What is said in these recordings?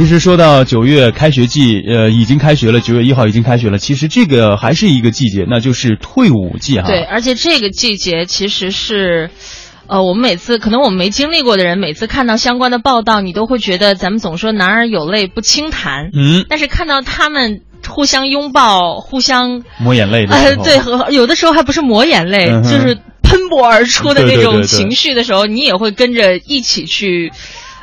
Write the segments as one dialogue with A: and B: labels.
A: 其实说到九月开学季，呃，已经开学了，九月一号已经开学了。其实这个还是一个季节，那就是退伍季哈。
B: 对，而且这个季节其实是，呃，我们每次可能我们没经历过的人，每次看到相关的报道，你都会觉得咱们总说男儿有泪不轻弹，
A: 嗯，
B: 但是看到他们互相拥抱、互相
A: 抹眼泪的
B: 呃
A: 时，候，
B: 对，和有的时候还不是抹眼泪，
A: 嗯
B: 就是喷薄而出的那种情绪的时候，你也会跟着一起去，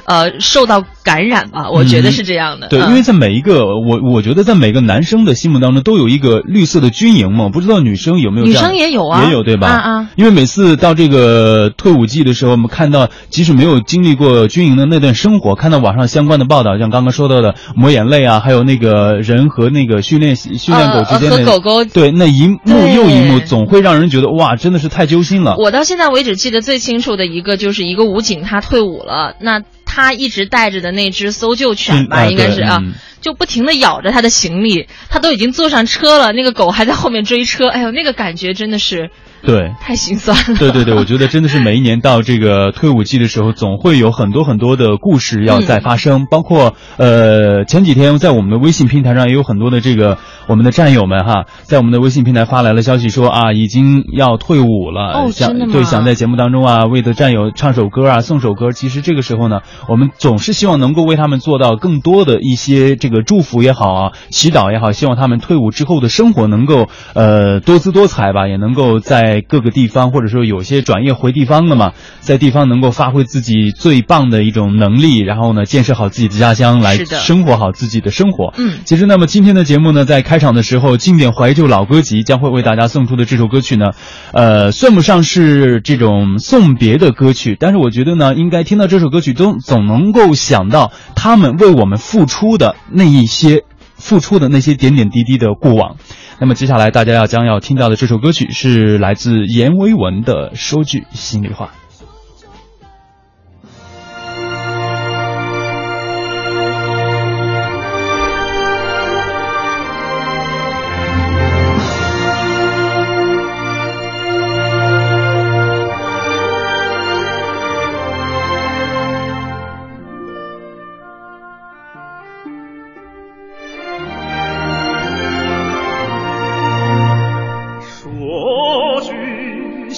B: 呃，受到感染吧？我觉得是这样的。
A: 对，
B: 嗯
A: 因为在每一个我我觉得在每个男生的心目当中都有一个绿色的军营嘛，不知道女生有没有这
B: 女？生也有啊，
A: 也有对吧？
B: 啊啊，
A: 因为每次到这个退伍季的时候，我们看到即使没有经历过军营的那段生活，看到网上相关的报道，像刚刚说到的抹眼泪啊，还有那个人和那个训练训练狗之间的、
B: 狗狗
A: 对那一幕又一幕，总会让人觉得哇，真的是太揪心了。
B: 我到现在为止记得最清楚的一个就是一个武警，他退伍了，那他一直带着的那只搜救犬吧，应该是啊。
A: 嗯
B: 就不停的咬着他的行李，他都已经坐上车了，那个狗还在后面追车，哎呦，那个感觉真的是
A: 对。
B: 太心酸了。
A: 对对对，我觉得真的是每一年到这个退伍季的时候，总会有很多很多的故事要再发生。包括呃前几天在我们的微信平台上也有很多的这个我们的战友们哈，在我们的微信平台发来了消息说啊，已经要退伍了，
B: 哦
A: 想对想在节目当中啊为的战友唱首歌啊送首歌。其实这个时候呢，我们总是希望能够为他们做到更多的一些这个祝福也好啊，祈祷也好，希望他们退伍之后的生活能够呃多姿多彩吧，也能够在各个地方或者说有些转业回地方的嘛，在地方能够发挥自己最棒的一种能力，然后呢建设好自己的家乡，来生活好自己的生活。
B: 嗯
A: 其实那么今天的节目呢，在开开场的时候，经典怀旧老歌集将会为大家送出的这首歌曲呢，呃，算不上是这种送别的歌曲，但是我觉得呢，应该听到这首歌曲都总能够想到他们为我们付出的那一些。付出的那些点点滴滴的过往，那么接下来大家要将要听到的这首歌曲是来自阎维文的《说句心里话》。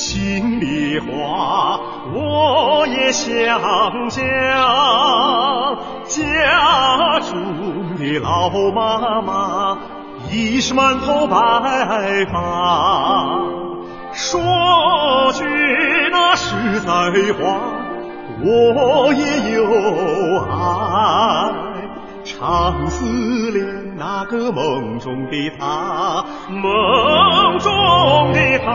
C: 心里话，我也想讲，家中的老妈妈已是满头白发。说句那实在话，我也有爱。常思念那个梦中的他，梦中的他，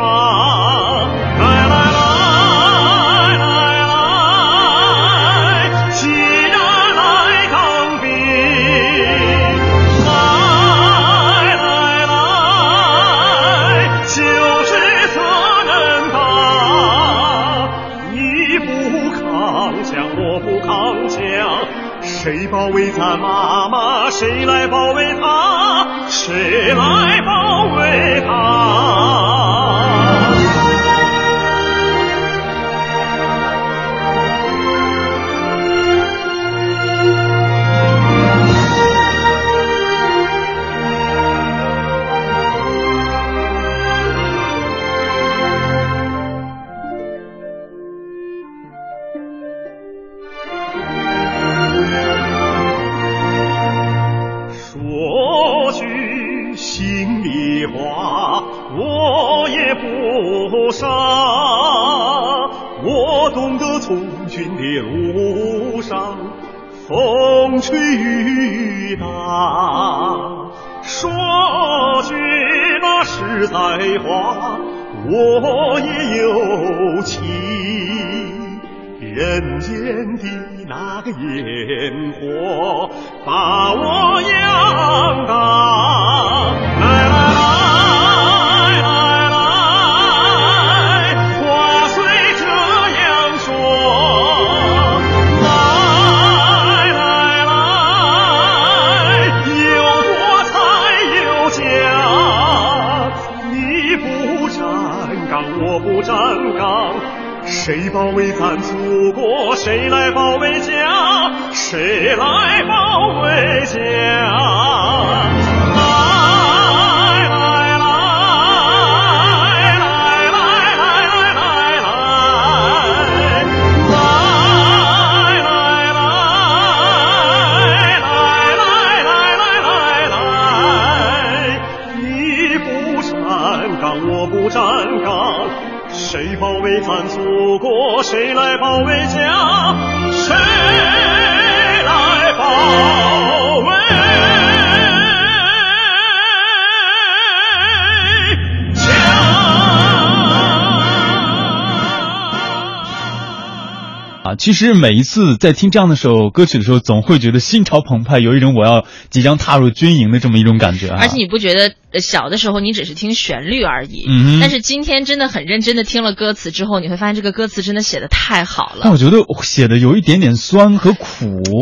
C: 谁保卫咱妈妈？谁来保卫她？谁来保卫她？我从军的路上风吹雨打。说句那实在话，我也有情。人间的那个烟火把我养大。来来来谁保卫咱祖国，谁来保卫家？谁来保卫家？来来来来来来来来来来，来来来来来来来来来来，你不站岗，我不站岗，谁保卫咱祖？保卫家？
A: 啊，其实每一次在听这样的首歌曲的时候，总会觉得心潮澎湃，有一种我要即将踏入军营的这么一种感觉啊。
B: 而且你不觉得呃小的时候你只是听旋律而已，
A: 嗯
B: 但是今天真的很认真的听了歌词之后，你会发现这个歌词真的写的太好了。
A: 但我觉得写的有一点点酸和苦。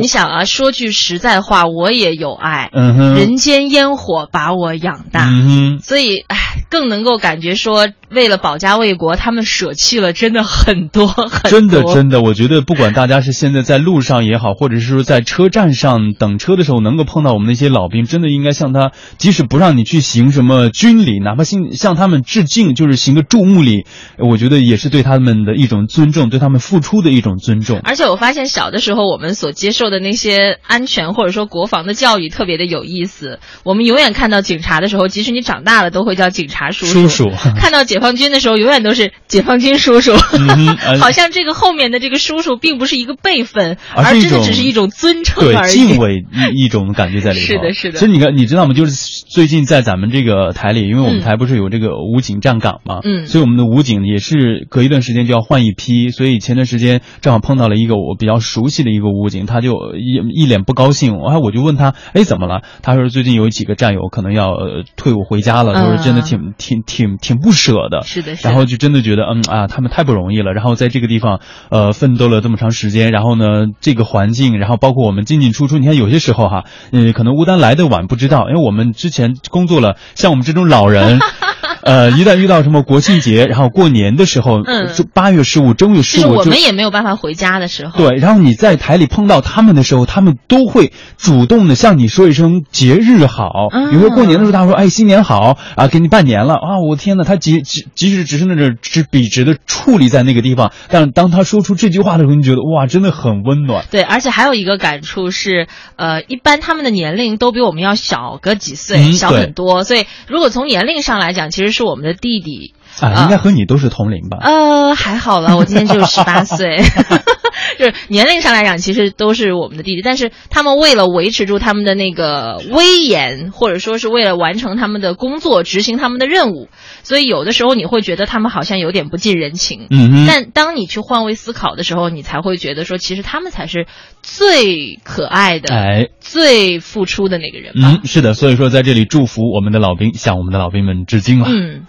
B: 你想啊，说句实在话，我也有爱，
A: 嗯，
B: 人间烟火把我养大。
A: 嗯，
B: 所以，唉，更能够感觉说，为了保家卫国，他们舍弃了真的很多很多。
A: 真的真的，我觉得不管大家是现在在路上也好，或者是说在车站上等车的时候能够碰到我们那些老兵，真的应该向他，即使不让你去行什么军礼，哪怕向向他们致敬，就是行个注目礼，我觉得也是对他们的一种尊重，对他们付出的一种尊重。
B: 而且我发现小的时候我们所接受的那些安全或者说国防的教育特别的有意思。我们永远看到警察的时候，即使你长大了都会叫警察叔
A: 叔叔
B: 看到解放军的时候，永远都是解放军叔叔。
A: 嗯呃
B: 好像这个后面的这个叔叔并不是一个辈分，
A: 而
B: 真的只是一种尊称而已。
A: 敬畏一一种感觉在里面。
B: 是的是的
A: 其实你看，你知道吗？就是最近在咱们这个台里，因为我们
B: 嗯
A: 台不是有这个武警站岗嘛，
B: 嗯
A: 所以我们的武警也是隔一段时间就要换一批。所以前段时间正好碰到了一个我比较熟悉的一个武警，他就一一脸不高兴，哎，我就问他，哎，怎么了？他说最近有几个战友可能要、呃、退伍回家了，
B: 嗯
A: 就是真的挺挺挺挺不舍的。
B: 是的，是的。
A: 然后就真的觉得，嗯啊，他们太不容易了。然后在这个地方，呃，奋斗了这么长时间，然后呢，这个环境，然后包括我们进进出出，你看有些时候哈，嗯，可能乌丹来的晚不知道，因为我们之前工作了，像我们这种老人，呃，一旦遇到什么国庆节，然后过年的时候，
B: 嗯
A: 就八月十五、正月十五，
B: 我们也没有办法回家的时候。
A: 对，然后你在台里碰到他们的时候，他们都会主动的向你说一声节日好。
B: 啊
A: 比如说过年的时候，他说：“哎，新年好啊，给你拜年了啊！”我天呐，他即即即使只是那种只笔直的矗立在那个地方，但 当他说出这句话的时候，你觉得哇，真的很温暖。
B: 对，而且还有一个感触是，呃，一般他们的年龄都比我们要小个几岁，小
A: 嗯小
B: 很多，所以如果从年龄上来讲，其实是我们的弟弟。
A: 啊，应该和你都是同龄吧？
B: 呃，还好了，我今年只有十八岁，就是年龄上来讲，其实都是我们的弟弟。但是他们为了维持住他们的那个威严，或者说是为了完成他们的工作、执行他们的任务，所以有的时候你会觉得他们好像有点不近人情。
A: 嗯哼，
B: 但当你去换位思考的时候，你才会觉得说，其实他们才是最可爱的、
A: 哎，
B: 最付出的那个人吧。
A: 嗯，是的，所以说在这里祝福我们的老兵，向我们的老兵们致敬了。
B: 嗯